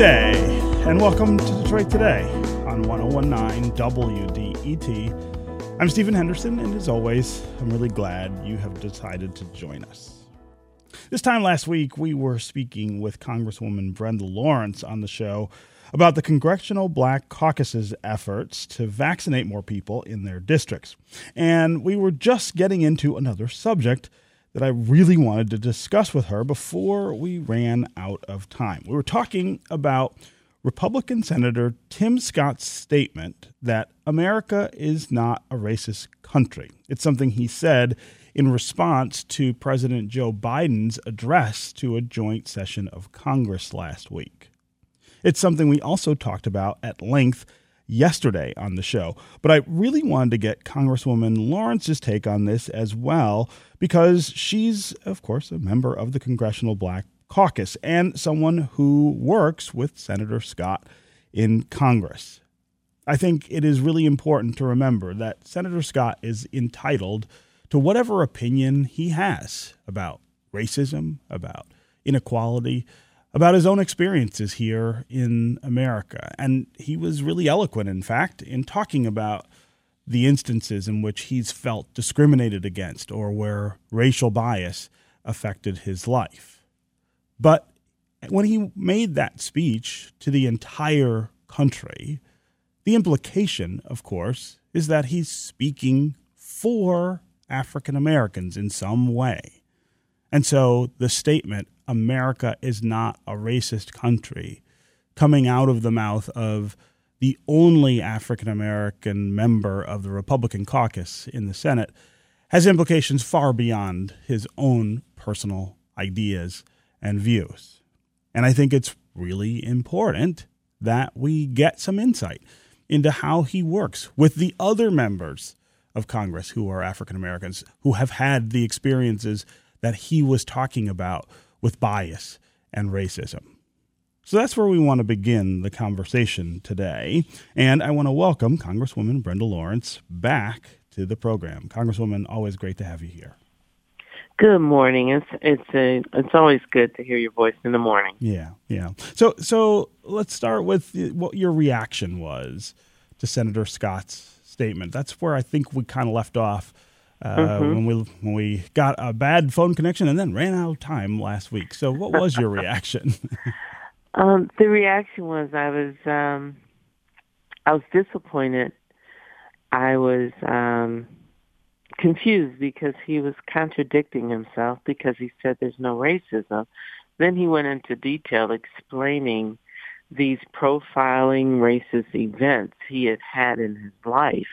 day, and welcome to Detroit Today on 1019 WDET. I'm Stephen Henderson, and as always, I'm really glad you have decided to join us. This time last week, we were speaking with Congresswoman Brenda Lawrence on the show about the Congressional Black Caucus's efforts to vaccinate more people in their districts. And we were just getting into another subject that I really wanted to discuss with her before we ran out of time. We were talking about Republican Senator Tim Scott's statement that America is not a racist country. It's something he said in response to President Joe Biden's address to a joint session of Congress last week. It's something we also talked about at length yesterday on the show. But I really wanted to get Congresswoman Lawrence's take on this as well, because she's, of course, a member of the Congressional Black Caucus and someone who works with Senator Scott in Congress. I think it is really important to remember that Senator Scott is entitled to whatever opinion he has about racism, about inequality, about his own experiences here in America. And he was really eloquent, in fact, in talking about the instances in which he's felt discriminated against or where racial bias affected his life. But when he made that speech to the entire country, the implication, of course, is that he's speaking for African Americans in some way. And so the statement, America is not a racist country, coming out of the mouth of the only African American member of the Republican caucus in the Senate, has implications far beyond his own personal ideas and views. And I think it's really important that we get some insight into how he works with the other members of Congress who are African Americans, who have had the experiences that he was talking about with bias and racism. So that's where we want to begin the conversation today. And I want to welcome Congresswoman Brenda Lawrence back to the program. Congresswoman, always great to have you here. Good morning. It's it's a, it's always good to hear your voice in the morning. Yeah, yeah. So so let's start with what your reaction was to Senator Scott's statement. That's where I think we kind of left off uh, mm-hmm. when we when we got a bad phone connection and then ran out of time last week. So, what was your reaction? um, the reaction was I was um, I was disappointed. I was um, confused because he was contradicting himself because he said there's no racism. Then he went into detail explaining these profiling racist events he had had in his life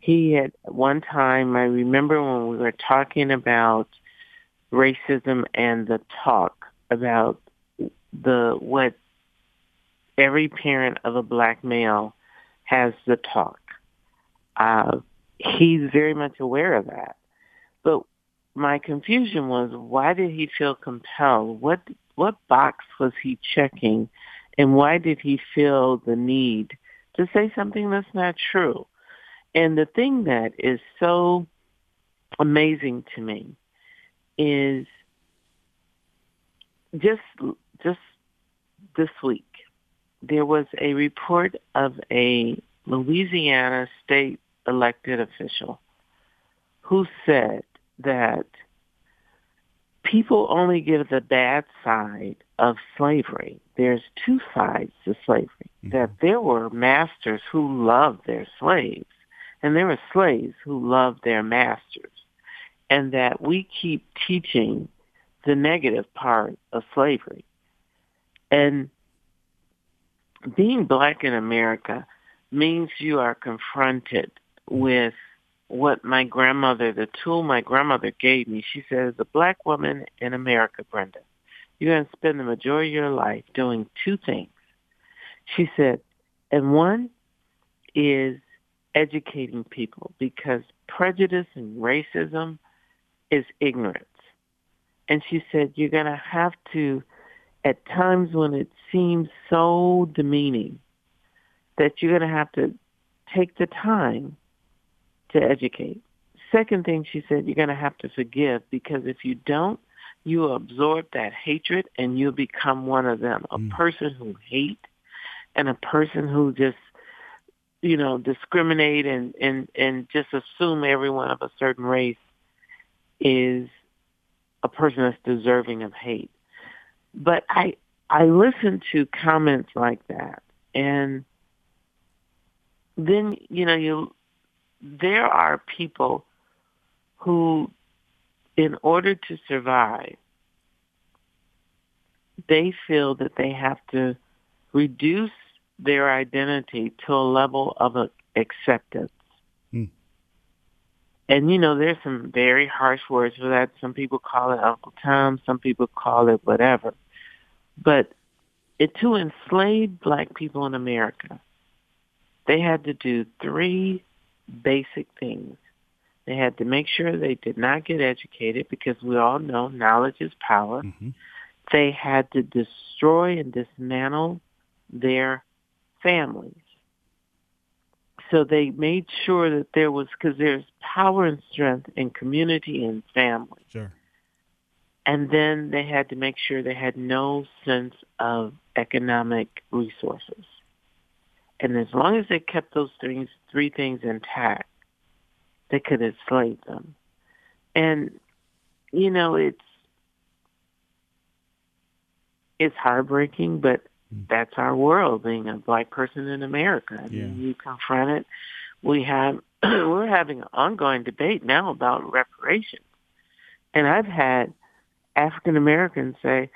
he had one time, I remember when we were talking about racism and the talk about the, what every parent of a black male has the talk. Uh, he's very much aware of that. But my confusion was why did he feel compelled? What what box was he checking and why did he feel the need to say something that's not true? And the thing that is so amazing to me is just just this week there was a report of a Louisiana state elected official who said that people only give the bad side of slavery. There's two sides to slavery. Mm-hmm. That there were masters who loved their slaves and there were slaves who loved their masters. And that we keep teaching the negative part of slavery. And being black in America means you are confronted with what my grandmother, the tool my grandmother gave me. She says, a black woman in America, Brenda, you're going to spend the majority of your life doing two things. She said, and one is educating people because prejudice and racism is ignorance. And she said, you're going to have to, at times when it seems so demeaning, that you're going to have to take the time to educate. Second thing she said, you're going to have to forgive because if you don't, you absorb that hatred and you become one of them. A Mm. person who hate and a person who just, you know, discriminate and, and, and just assume everyone of a certain race is a person that's deserving of hate. But I, I listen to comments like that and then, you know, you, there are people who in order to survive, they feel that they have to reduce their identity to a level of acceptance. Hmm. And you know, there's some very harsh words for that. Some people call it Uncle Tom. Some people call it whatever. But it, to enslave black people in America, they had to do three basic things. They had to make sure they did not get educated because we all know knowledge is power. Mhm. They had to destroy and dismantle their families. So they made sure that there was, because there's power and strength in community and family. Sure. And then they had to make sure they had no sense of economic resources. And as long as they kept those things, three things intact, they could enslave them. And, you know, it's, it's heartbreaking, but. That's our world being a black person in America. I Yeah. mean, you confront it. We have, we're having an ongoing debate now about reparations. And I've had African Americans say,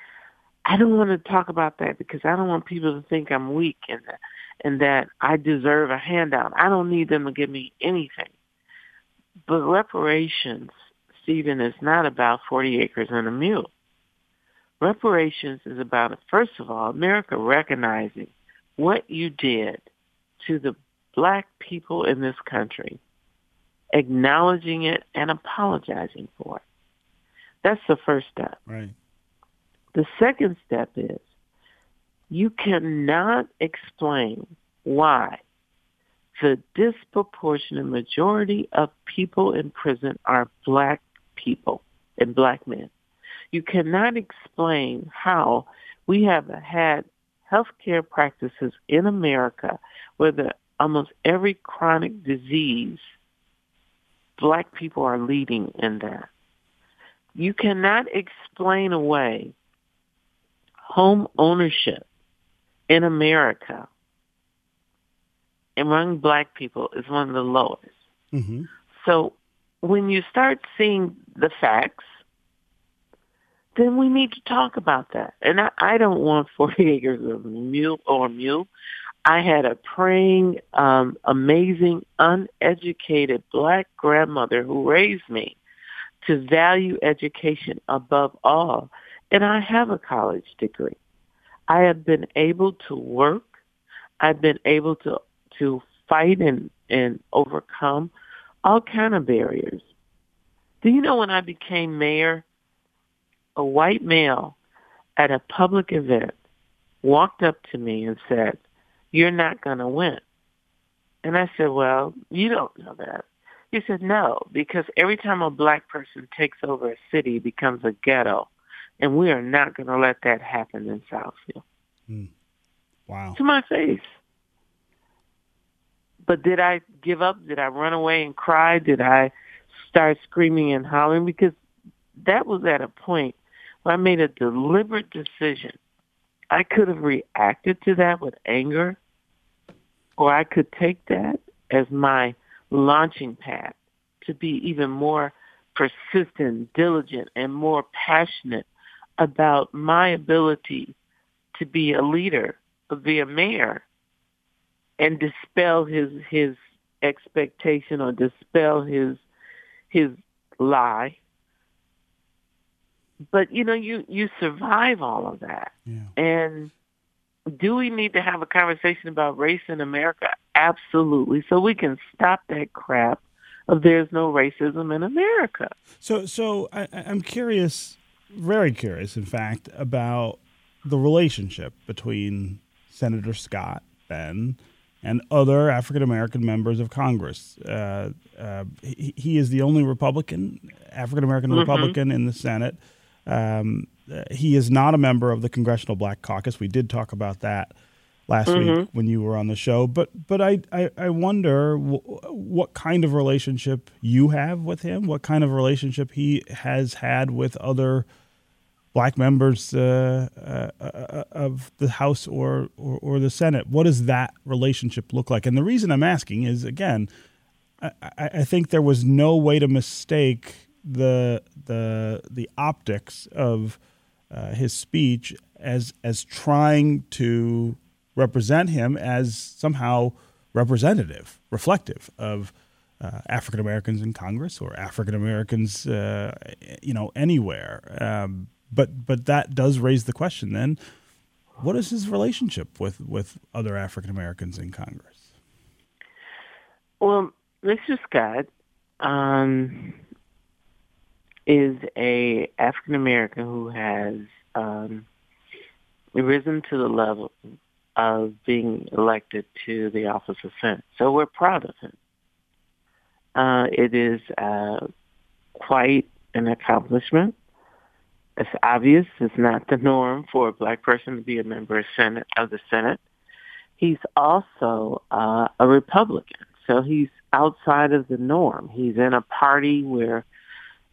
I don't want to talk about that because I don't want people to think I'm weak and that, and that I deserve a handout. I don't need them to give me anything. But reparations, Stephen, is not about 40 acres and a mule. Reparations is about, first of all, America recognizing what you did to the black people in this country, acknowledging it and apologizing for it. That's the first step. Right. The second step is you cannot explain why the disproportionate majority of people in prison are black people and black men. You cannot explain how we have had healthcare practices in America where the, almost every chronic disease, black people are leading in that. You cannot explain away home ownership in America among black people is one of the lowest. hmm So when you start seeing the facts, then we need to talk about that. And I, I don't want 40 acres of mule or mule. I had a praying, um, amazing, uneducated black grandmother who raised me to value education above all. And I have a college degree. I have been able to work. I've been able to, to fight and, and overcome all kind of barriers. Do you know when I became mayor, a white male at a public event walked up to me and said, you're not going to win. And I said, well, you don't know that. He said, no, because every time a black person takes over a city, it becomes a ghetto. And we are not going to let that happen in Southfield. Hmm. Wow. To my face. But did I give up? Did I run away and cry? Did I start screaming and hollering? Because that was at a point I made a deliberate decision. I could have reacted to that with anger, or I could take that as my launching pad to be even more persistent, diligent, and more passionate about my ability to be a leader, to be a mayor, and dispel his his expectation or dispel his his lie. But you know, you you survive all of that. Yeah. And do we need to have a conversation about race in America? Absolutely. So we can stop that crap of there's no racism in America. So, so I, I'm curious, very curious, in fact, about the relationship between Senator Scott Ben and other African American members of Congress. Uh, uh, he, he is the only Republican, African American Mhm. Republican in the Senate. Um, he is not a member of the Congressional Black Caucus. We did talk about that last mm-hmm. week when you were on the show. But but I I, I wonder w- what kind of relationship you have with him. What kind of relationship he has had with other black members uh, uh, uh, of the House or, or, or the Senate. What does that relationship look like? And the reason I'm asking is again, I, I think there was no way to mistake the the the optics of uh, his speech as as trying to represent him as somehow representative, reflective of uh, African Americans in Congress or African Americans, uh, you know, anywhere. Um, but but that does raise the question then: what is his relationship with with other African Americans in Congress? Well, Mr. Scott um, is a African American who has um, risen to the level of being elected to the office of Senate. So we're proud of him. Uh, it is uh, quite an accomplishment. It's obvious it's not the norm for a black person to be a member of Senate of the Senate. He's also uh, a Republican, so he's outside of the norm. He's in a party where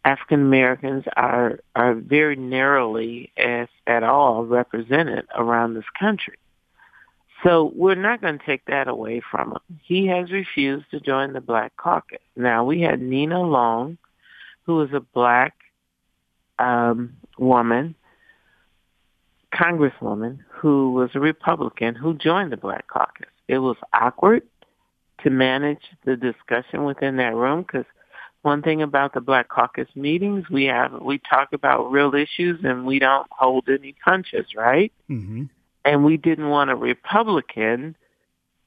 African Americans are are very narrowly, if at all, represented around this country. So we're not going to take that away from him. He has refused to join the Black Caucus. Now we had Mia Love, who is a black um, woman, congresswoman, who was a Republican who joined the Black Caucus. It was awkward to manage the discussion within that room because one thing about the Black Caucus meetings, we have we talk about real issues and we don't hold any punches, right? Mm-hmm. And we didn't want a Republican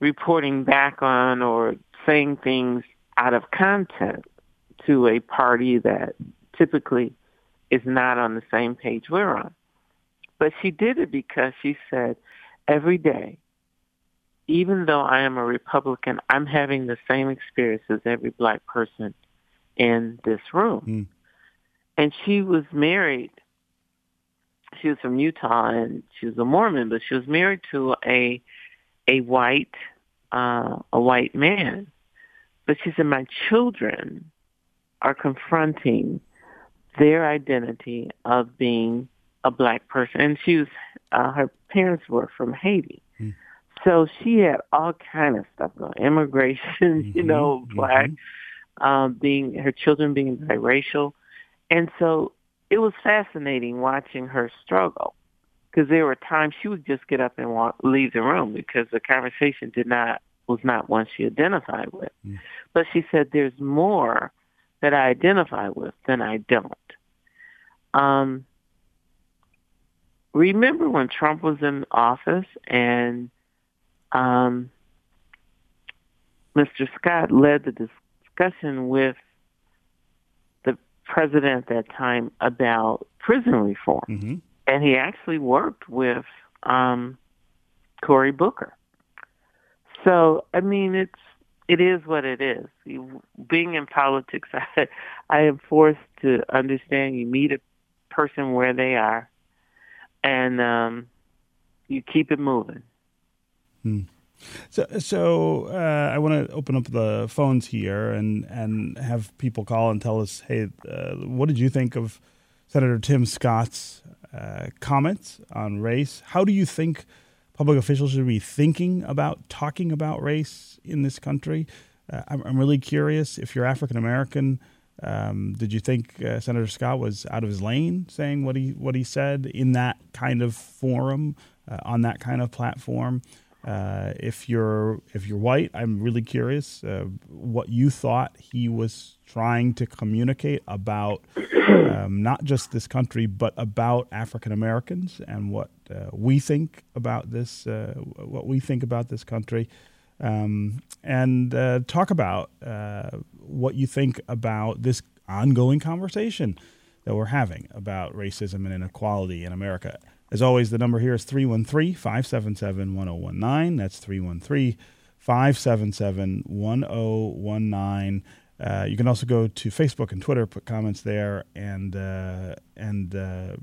reporting back on or saying things out of content to a party that typically is not on the same page we're on. But she did it because she said, every day, even though I am a Republican, I'm having the same experience as every black person in this room. Mm. And she was married. She was from Utah and she was a Mormon, but she was married to a a white uh, a white man. But she said, my children are confronting their identity of being a black person. And she was, uh, her parents were from Haiti. Mm. So she had all kind of stuff going, immigration, mm-hmm, you know, black, mm-hmm. Um, being, her children being biracial. And so it was fascinating watching her struggle because there were times she would just get up and walk, leave the room because the conversation did not, was not one she identified with. Mm. But she said, there's more that I identify with than I don't. Um, remember when Trump was in office and um, Mr. Scott led the discussion with the president at that time about prison reform. Mm-hmm. And he actually worked with um, Cory Booker. So, I mean, it's it is what it is. being in politics, I, I am forced to understand you meet a person where they are, and um, you keep it moving. Hmm. So, so uh, I want to open up the phones here and and have people call and tell us, hey, uh, what did you think of Senator Tim Scott's uh, comments on race? How do you think public officials should be thinking about talking about race in this country? Uh, I'm, I'm, really curious if you're African American. Um, did you think uh, Senator Scott was out of his lane saying what he what he said in that kind of forum uh, on that kind of platform? Uh, if you're if you're white, I'm really curious uh, what you thought he was trying to communicate about um, not just this country but about African Americans and what uh, we think about this uh, what we think about this country um, and uh, talk about what you think about this ongoing conversation that we're having about racism and inequality in America. As always, the number here is 313 577 1019. That's 313 577 1019. Uh, you can also go to Facebook and Twitter, put comments there, and uh, and uh,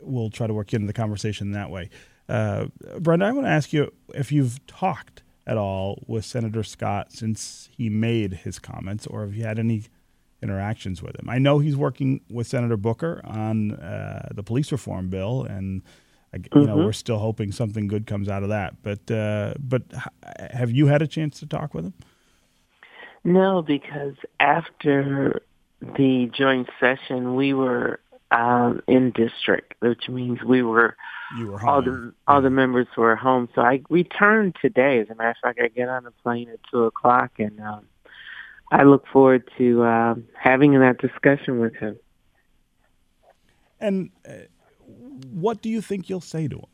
we'll try to work into the conversation that way. Uh, Brenda, I want to ask you if you've talked at all with Senator Scott since he made his comments, or have you had any interactions with him? I know he's working with Senator Booker on uh, the police reform bill, and you mm-hmm. know we're still hoping something good comes out of that. But uh, but have you had a chance to talk with him? No, because after the joint session, we were um, in district, which means we were, were all the all the members were home. So I returned today. As a matter of fact, I get on the plane at two o'clock, and um, I look forward to uh, having that discussion with him. And uh, what do you think you'll say to him?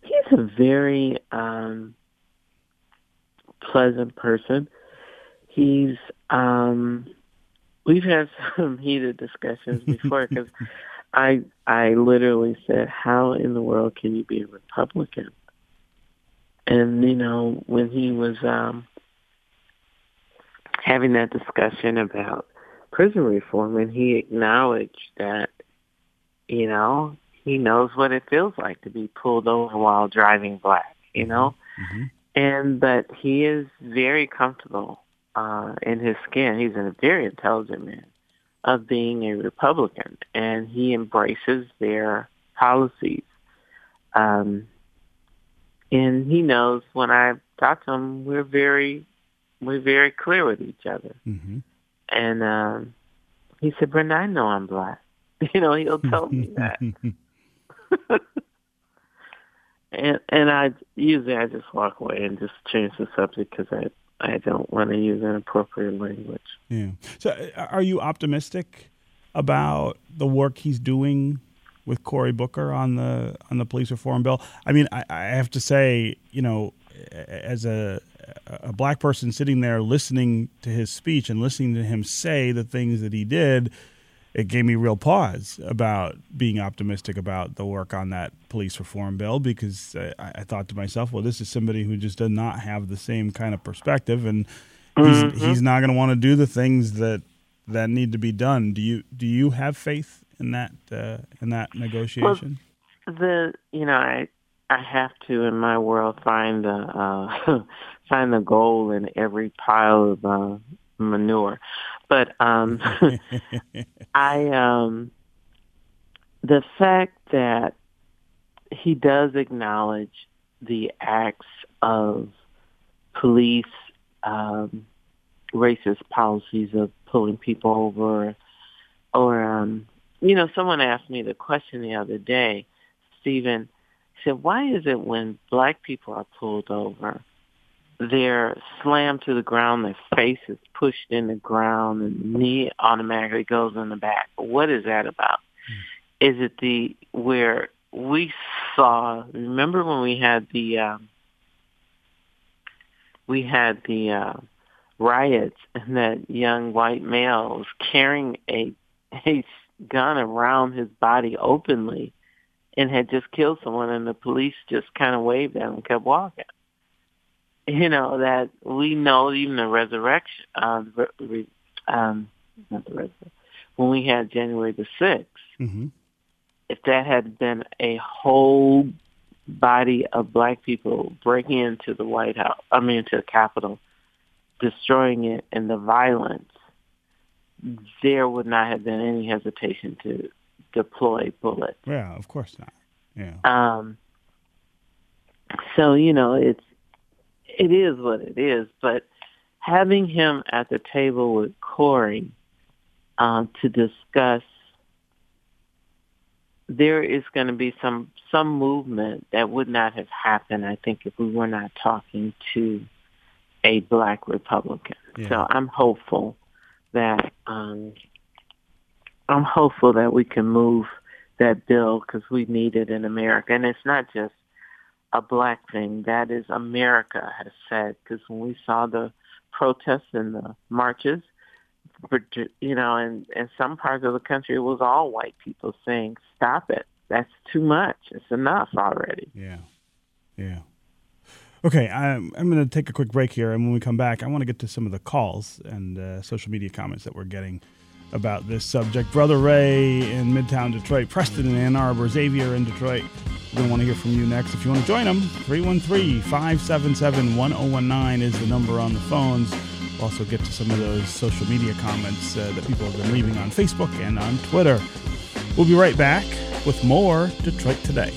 He's a very um, pleasant person. He's um, we've had some heated discussions before because I I literally said, "How in the world can you be a Republican?" And you know, when he was um, having that discussion about prison reform, and he acknowledged that, you know, he knows what it feels like to be pulled over while driving black. You know, mm-hmm. and that he is very comfortable uh, in his skin. He's a very intelligent man of being a Republican, and he embraces their policies. Um, and he knows when I talk to him, we're very, we're very clear with each other. Mm-hmm. And um, he said, "Brenda, I know I'm black." You know, he'll tell me that. and and I usually I just walk away and just change the subject because I I don't want to use inappropriate language. Yeah. So, uh, are you optimistic about the work he's doing with Cory Booker on the on the police reform bill? I mean, I, I have to say, you know, as a a black person sitting there listening to his speech and listening to him say the things that he did, it gave me real pause about being optimistic about the work on that police reform bill because I, I, thought to myself, well, this is somebody who just does not have the same kind of perspective, and he's mm-hmm. he's not going to want to do the things that that need to be done. Do you do you have faith in that uh, in that negotiation? Well, the you know I I have to in my world find the uh, find the goal in every pile of uh, manure. But um, I um, the fact that he does acknowledge the acts of police um, racist policies of pulling people over, or um, you know, someone asked me the question the other day, Stephen said, "Why is it when black people are pulled over?" they're slammed to the ground, their face is pushed in the ground, and the knee automatically goes in the back. What is that about? Mm. Is it the where we saw? Remember when we had the um, we had the uh, riots, and that young white male was carrying a a gun around his body openly, and had just killed someone, and the police just kind of waved at him and kept walking you know that we know even the resurrection, uh, um, not the resurrection, when we had January the 6th mm-hmm. if that had been a whole body of black people breaking into the White House, I mean, into the Capitol, destroying it, and the violence, there would not have been any hesitation to deploy bullets. Yeah, of course not. Yeah. Um. So you know, it's it is what it is. But having him at the table with Cory um, to discuss, there is going to be some some movement that would not have happened. I think if we were not talking to a black Republican. Yeah. So I'm hopeful that um, I'm hopeful that we can move that bill because we need it in America, and it's not just a black thing. That is America has said because when we saw the protests and the marches, you know, in, in some parts of the country, it was all white people saying, "Stop it! That's too much. It's enough already." Yeah, yeah. Okay, I'm, I'm going to take a quick break here, and when we come back, I want to get to some of the calls and uh, social media comments that we're getting about this subject. Brother Ray in Midtown Detroit, Preston in Ann Arbor, Xavier in Detroit. We're to want to hear from you next. If you want to join them, 313 577 1019 is the number on the phones. We'll also get to some of those social media comments uh, that people have been leaving on Facebook and on Twitter. We'll be right back with more Detroit Today.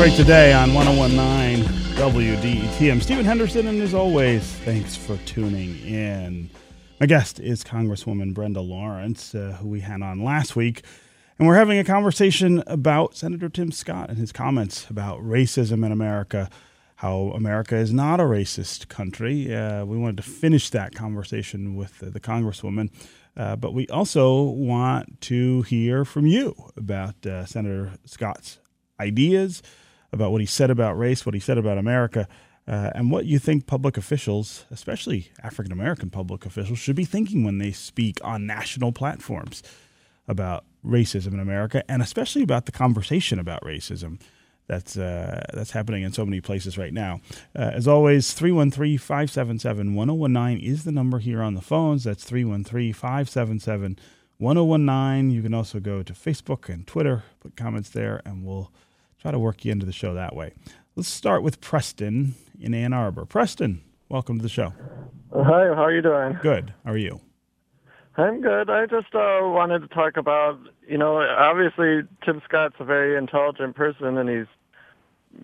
Detroit Today on 1019 WDET. I'm Stephen Henderson, and as always, thanks for tuning in. My guest is Congresswoman Brenda Lawrence, uh, who we had on last week. And we're having a conversation about Senator Tim Scott and his comments about racism in America, how America is not a racist country. Uh, we wanted to finish that conversation with uh, the Congresswoman. Uh, but we also want to hear from you about uh, Senator Scott's ideas, about what he said about race, what he said about America, uh, and what you think public officials, especially African American public officials, should be thinking when they speak on national platforms about racism in America, and especially about the conversation about racism that's uh, that's happening in so many places right now. Uh, as always, 313-577-1019 is the number here on the phones. That's 313-577-1019. You can also go to Facebook and Twitter, put comments there, and we'll try to work you into the show that way. Let's start with Preston in Ann Arbor. Preston, welcome to the show. Hi, how are you doing? Good. How are you? I'm good. I just uh, wanted to talk about, you know, obviously Tim Scott's a very intelligent person and he's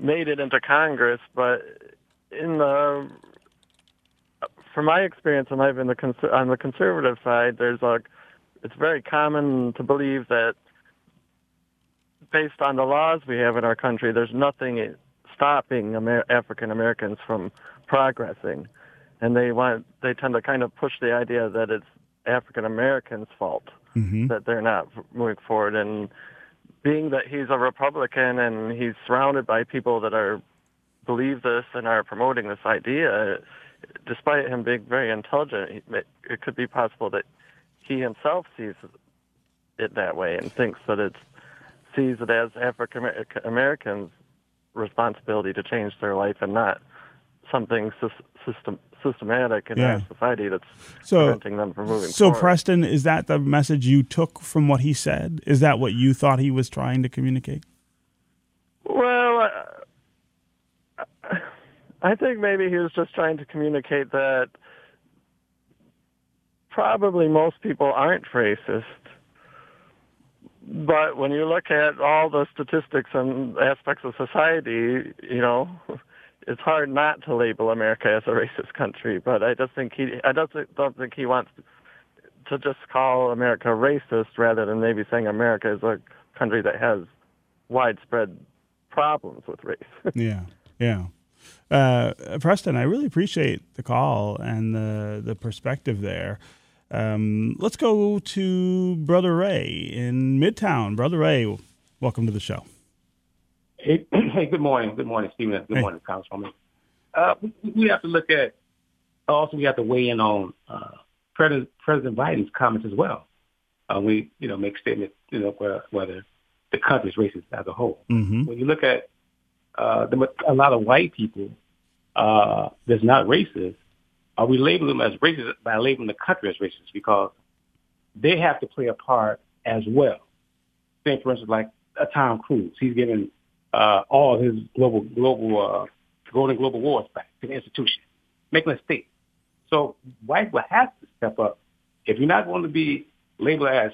made it into Congress, but in the, from my experience, and I've been the on the conservative side, there's like it's very common to believe that based on the laws we have in our country, there's nothing stopping Amer- African Americans from progressing, and they want they tend to kind of push the idea that it's African Americans' fault Mm-hmm. that they're not moving forward. And being that he's a Republican and he's surrounded by people that are believe this and are promoting this idea, despite him being very intelligent, it could be possible that he himself sees it that way and thinks that it's sees it as African Americans' responsibility to change their life and not something sys- system systematic in Yeah. our society that's So, preventing them from moving so forward. Preston, is that the message you took from what he said? Is that what you thought he was trying to communicate? Well, uh, I think maybe he was just trying to communicate that probably most people aren't racist. But when you look at all the statistics and aspects of society, you know, it's hard not to label America as a racist country. But I just think he, I don't think, don't think he wants to just call America racist rather than maybe saying America is a country that has widespread problems with race. Yeah, yeah. Uh, Preston, I really appreciate the call and the the perspective there. Um, let's go to Brother Ray in Midtown. Brother Ray, welcome to the show. Hey, hey, good morning. Good morning, Stephen. Good Hey. morning, Councilwoman. Uh, we, we have to look at, also we have to weigh in on uh, President, President Biden's comments as well. Uh, we, you know, make statements, you know, whether, whether the country is racist as a whole. Mm-hmm. When you look at uh, the, a lot of white people uh, that's not racist, are we labeling them as racist by labeling the country as racist because they have to play a part as well. Say, for instance, like uh, Tom Cruise, he's given uh, all his global global uh, golden global awards back to the institution, making a statement. So white will have to step up. If you're not going to be labeled as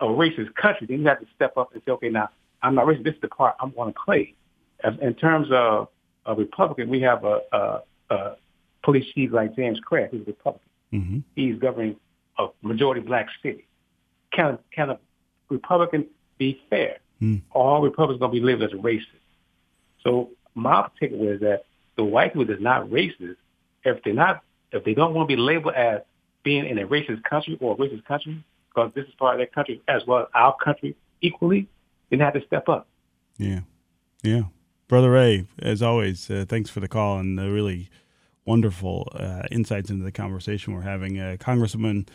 a racist country, then you have to step up and say, okay, now I'm not racist. This is the part I'm going to play. As, in terms of a Republican, we have a, a, a police chief like James Craig, who's a Republican. Mm-hmm. He's governing a majority black city. Can can a Republican be fair? Hmm. All Republicans going to be labeled as racist. So my takeaway is that the white people is not racist, if they're not, if they don't want to be labeled as being in a racist country or a racist country, because this is part of their country as well as our country equally, then they have to step up. Yeah, yeah. Brother Ray, as always, uh, thanks for the call and the really wonderful uh, insights into the conversation we're having. Uh, Congresswoman,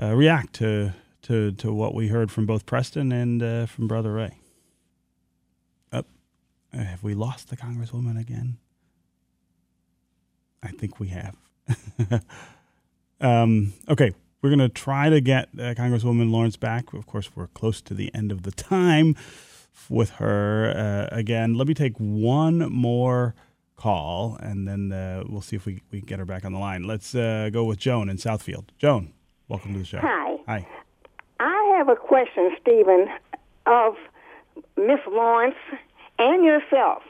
uh, react to, to to what we heard from both Preston and uh, from Brother Ray. Up, uh, have we lost the Congresswoman again? I think we have. um, okay, we're going to try to get uh, Congresswoman Lawrence back. Of course, we're close to the end of the time with her. Again, let me take one more call and then uh, we'll see if we, we get her back on the line. Let's uh, go with Joan in Southfield. Joan, welcome to the show. Hi. Hi. I have a question, Stephen, of Miss Lawrence and yourself.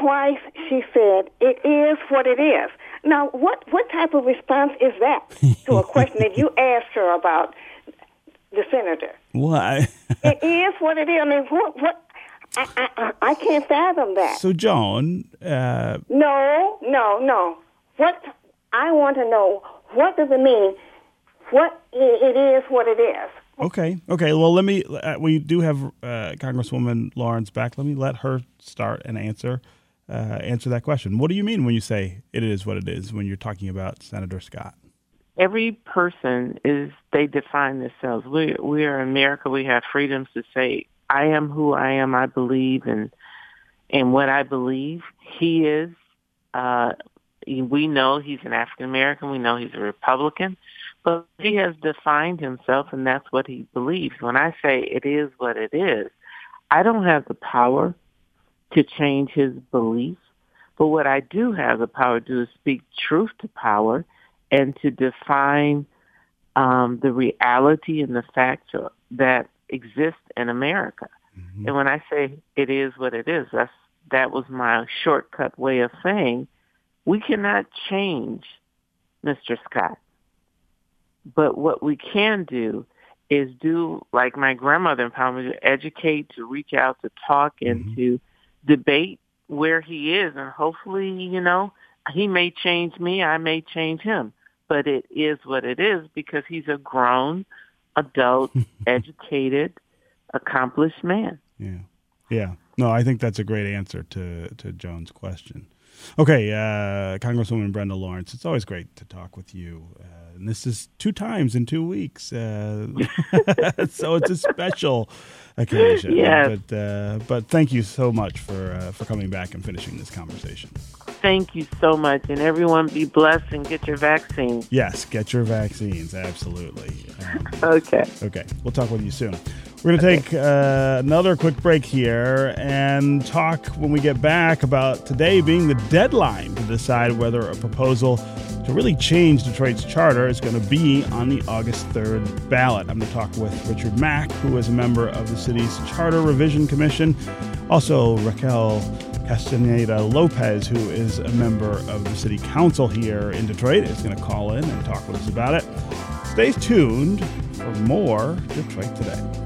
Twice she said, "It is what it is." Now, what what type of response is that to a question that you asked her about the senator? Well, I, It is what it is. I mean, what what? I I, I- I can't fathom that. so Joan, uh, No, no, no. What I want to know, what does it mean? What it is, what it is. Okay. Okay. Well, let me. Uh, we do have uh, Congresswoman Lawrence back. Let me let her start and answer uh, answer that question. What do you mean when you say it is what it is when you're talking about Senator Scott? every person is they define themselves. We we are America. We have freedoms to say I am who I am. I believe and and what I believe. He is. Uh, we know he's an African American. We know he's a Republican, but he has defined himself, and that's what he believes. When I say it is what it is, I don't have the power to change his beliefs. But what I do have the power to do is speak truth to power and to define um, the reality and the facts that exist in America. Mm-hmm. And when I say it is what it is, that's that was my shortcut way of saying we cannot change Mr. Scott. But what we can do is do like my grandmother empowered me to educate, to reach out, to talk, and mm-hmm. to debate where he is, and hopefully, you know, he may change me, I may change him, but it is what it is because he's a grown, adult, educated, accomplished man. Yeah. Yeah. No, I think that's a great answer to, to Joan's question. Okay, uh, Congresswoman Brenda Lawrence, it's always great to talk with you. Uh, and this is two times in two weeks. Uh, so it's a special occasion. Yes. But, uh, but thank you so much for, uh, for coming back and finishing this conversation. Thank you so much, and everyone be blessed and get your vaccine. Yes, get your vaccines. Absolutely. Um, Okay. Okay, we'll talk with you soon. We're going to take uh, another quick break here and talk when we get back about today being the deadline to decide whether a proposal to really change Detroit's charter is going to be on the August 3rd ballot. I'm going to talk with Richard Mack, who is a member of the city's Charter Revision Commission. Also, Raquel Castaneda Lopez, who is a member of the city council here in Detroit, is going to call in and talk with us about it. Stay tuned for more Detroit Today.